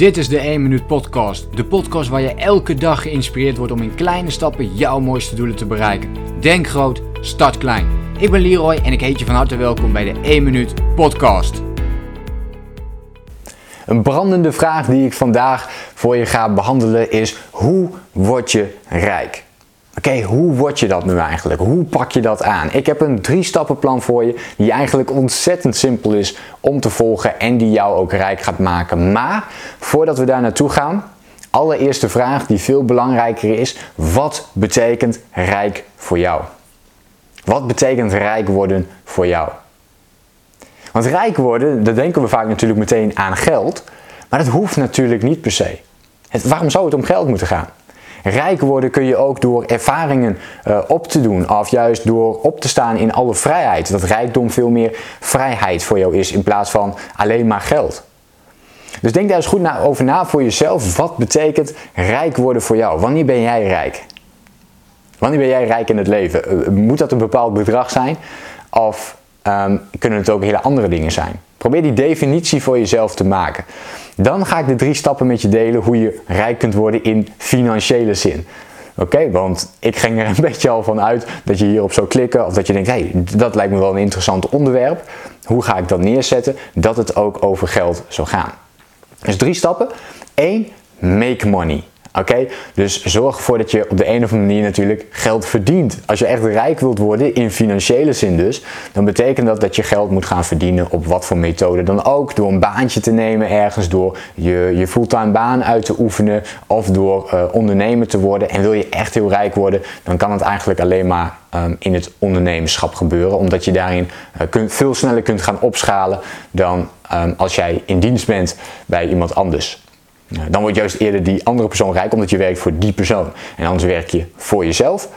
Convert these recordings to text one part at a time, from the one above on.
Dit is de 1 Minuut Podcast. De podcast waar je elke dag geïnspireerd wordt om in kleine stappen jouw mooiste doelen te bereiken. Denk groot, start klein. Ik ben Leroy en ik heet je van harte welkom bij de 1 Minuut Podcast. Een brandende vraag die ik vandaag voor je ga behandelen is: hoe word je rijk? Oké, hoe word je dat nu eigenlijk? Hoe pak je dat aan? Ik heb een drie stappenplan voor je die eigenlijk ontzettend simpel is om te volgen en die jou ook rijk gaat maken. Maar voordat we daar naartoe gaan, allereerste vraag die veel belangrijker is: wat betekent rijk voor jou? Wat betekent rijk worden voor jou? Want rijk worden, daar denken we vaak natuurlijk meteen aan geld, maar dat hoeft natuurlijk niet per se. Het, waarom zou het om geld moeten gaan? Rijk worden kun je ook door ervaringen uh, op te doen. Of juist door op te staan in alle vrijheid. Dat rijkdom veel meer vrijheid voor jou is in plaats van alleen maar geld. Dus denk daar eens goed over na voor jezelf. Wat betekent rijk worden voor jou? Wanneer ben jij rijk? Wanneer ben jij rijk in het leven? Eh, moet dat een bepaald bedrag zijn? Of um, kunnen het ook hele andere dingen zijn? Probeer die definitie voor jezelf te maken. Dan ga ik de drie stappen met je delen hoe je rijk kunt worden in financiële zin. Oké, want ik ging er een beetje al van uit dat je hierop zou klikken of dat je denkt, hé, hey, dat lijkt me wel een interessant onderwerp. Hoe ga ik dat neerzetten? Dat het ook over geld zou gaan. Dus drie stappen. 1. Make money. Oké, dus zorg ervoor dat je op de een of andere manier natuurlijk geld verdient. Als je echt rijk wilt worden, in financiële zin dus, dan betekent dat dat je geld moet gaan verdienen op wat voor methode dan ook. Door een baantje te nemen ergens, door je, je fulltime baan uit te oefenen of door uh, ondernemer te worden. En wil je echt heel rijk worden, dan kan het eigenlijk alleen maar um, in het ondernemerschap gebeuren. Omdat je daarin uh, kunt, veel sneller kunt gaan opschalen dan um, als jij in dienst bent bij iemand anders. Dan wordt juist eerder die andere persoon rijk omdat je werkt voor die persoon. En anders werk je voor jezelf.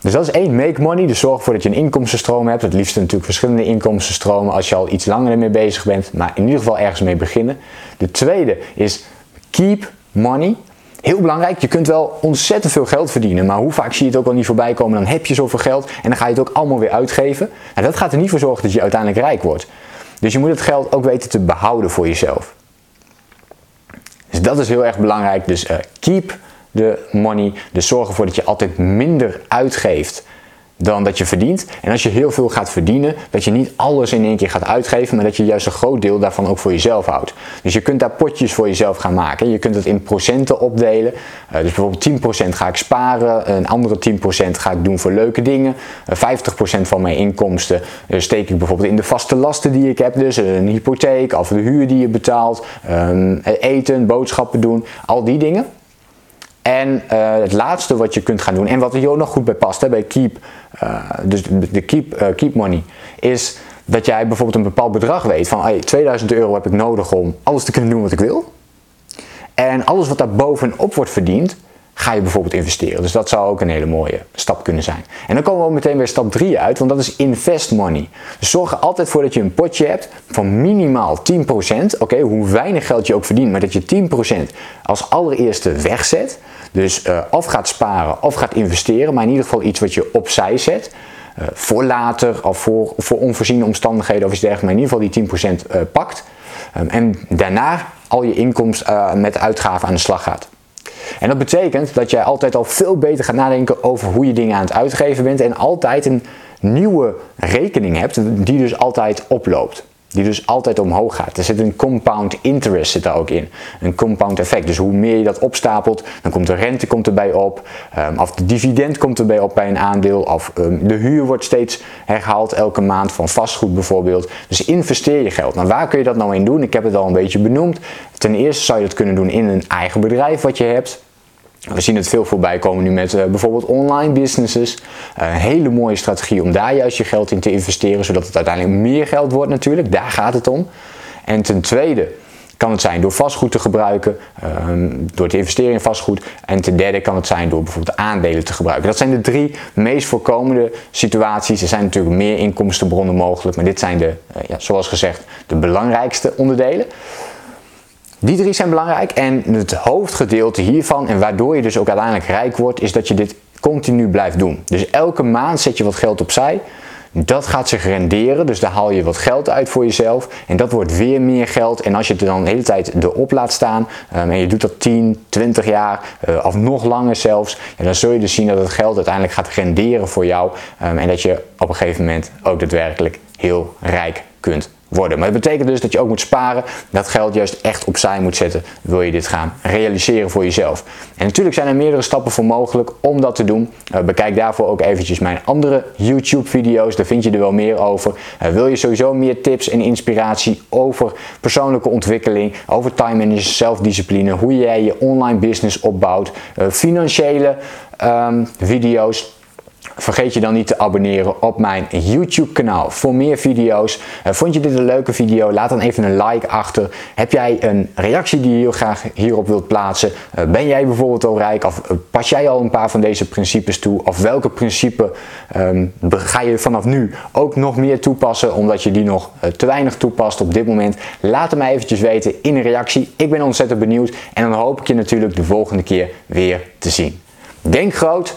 Dus dat is één, make money. Dus zorg ervoor dat je een inkomstenstroom hebt. Het liefst natuurlijk verschillende inkomstenstromen als je al iets langer ermee bezig bent. Maar in ieder geval ergens mee beginnen. De tweede is keep money. Heel belangrijk, je kunt wel ontzettend veel geld verdienen, maar hoe vaak zie je het ook al niet voorbij komen, dan heb je zoveel geld en dan ga je het ook allemaal weer uitgeven. Nou, dat gaat er niet voor zorgen dat je uiteindelijk rijk wordt. Dus je moet het geld ook weten te behouden voor jezelf. Dus dat is heel erg belangrijk. Dus uh, keep the money. Dus zorg ervoor dat je altijd minder uitgeeft dan dat je verdient. En als je heel veel gaat verdienen, dat je niet alles in één keer gaat uitgeven, maar dat je juist een groot deel daarvan ook voor jezelf houdt. Dus je kunt daar potjes voor jezelf gaan maken. Je kunt het in procenten opdelen. Uh, dus bijvoorbeeld 10% ga ik sparen, een andere 10% ga ik doen voor leuke dingen. Uh, eh, 50% van mijn inkomsten uh, steek ik bijvoorbeeld in de vaste lasten die ik heb, dus een hypotheek of de huur die je betaalt, um, eten, boodschappen doen, al die dingen. En uh, het laatste wat je kunt gaan doen, en wat hier ook nog goed bij past hè, bij Keep, uh, dus de keep, uh, keep Money, is dat jij bijvoorbeeld een bepaald bedrag weet van hey, 2000 euro heb ik nodig om alles te kunnen doen wat ik wil. En alles wat daar bovenop wordt verdiend, ga je bijvoorbeeld investeren. Dus dat zou ook een hele mooie stap kunnen zijn. En dan komen we meteen weer stap 3 uit, want dat is invest money. Dus zorg er altijd voor dat je een potje hebt van minimaal 10%. Oké, hoe weinig geld je ook verdient, maar dat je 10% als allereerste wegzet. Dus uh, of gaat sparen of gaat investeren, maar in ieder geval iets wat je opzij zet. Uh, voor later of voor, voor onvoorziene omstandigheden of iets dergelijks, maar in ieder geval die 10% uh, eh, pakt. Um, en daarna al je inkomsten met uitgaven aan de slag gaat. En dat betekent dat jij altijd al veel beter gaat nadenken over hoe je dingen aan het uitgeven bent en altijd een nieuwe rekening hebt die dus altijd oploopt. Die dus altijd omhoog gaat. Er zit een compound interest zit daar ook in. Een compound effect. Dus hoe meer je dat opstapelt, dan komt de rente komt erbij op. Um, of de dividend komt erbij op bij een aandeel. Of um, de huur wordt steeds herhaald elke maand van vastgoed bijvoorbeeld. Dus investeer je geld. Nou, waar kun je dat nou in doen? Ik heb het al een beetje benoemd. Ten eerste zou je dat kunnen doen in een eigen bedrijf wat je hebt. We zien het veel voorbij komen nu met uh, bijvoorbeeld online businesses. Uh, een hele mooie strategie om daar juist je geld in te investeren, zodat het uiteindelijk meer geld wordt natuurlijk. Daar gaat het om. En ten tweede kan het zijn door vastgoed te gebruiken, um, door te investeren in vastgoed. En ten derde kan het zijn door bijvoorbeeld aandelen te gebruiken. Dat zijn de drie meest voorkomende situaties. Er zijn natuurlijk meer inkomstenbronnen mogelijk, maar dit zijn de, uh, ja, zoals gezegd, de belangrijkste onderdelen. Die drie zijn belangrijk en het hoofdgedeelte hiervan en waardoor je dus ook uiteindelijk rijk wordt, is dat je dit continu blijft doen. Dus elke maand zet je wat geld opzij. Dat gaat zich renderen, dus daar haal je wat geld uit voor jezelf. En dat wordt weer meer geld. En als je het dan de hele tijd erop laat staan um, en je doet dat 10, 20 jaar uh, of nog langer zelfs, ja, dan zul je dus zien dat het geld uiteindelijk gaat renderen voor jou. Um, en dat je op een gegeven moment ook daadwerkelijk heel rijk kunt worden. Maar dat betekent dus dat je ook moet sparen, dat geld juist echt opzij moet zetten, wil je dit gaan realiseren voor jezelf. En natuurlijk zijn er meerdere stappen voor mogelijk om dat te doen. Uh, bekijk daarvoor ook eventjes mijn andere YouTube video's, daar vind je er wel meer over. Uh, wil je sowieso meer tips en inspiratie over persoonlijke ontwikkeling, over time management, zelfdiscipline, hoe jij je online business opbouwt, uh, financiële um, video's, Vergeet je dan niet te abonneren op mijn YouTube kanaal voor meer video's. Uh, vond je dit een leuke video? Laat dan even een like achter. Heb jij een reactie die je heel graag hierop wilt plaatsen? Uh, ben jij bijvoorbeeld al rijk? Of uh, pas jij al een paar van deze principes toe? Of welke principe um, ga je vanaf nu ook nog meer toepassen omdat je die nog te weinig toepast op dit moment? Laat het mij eventjes weten in een reactie. Ik ben ontzettend benieuwd en dan hoop ik je natuurlijk de volgende keer weer te zien. Denk groot,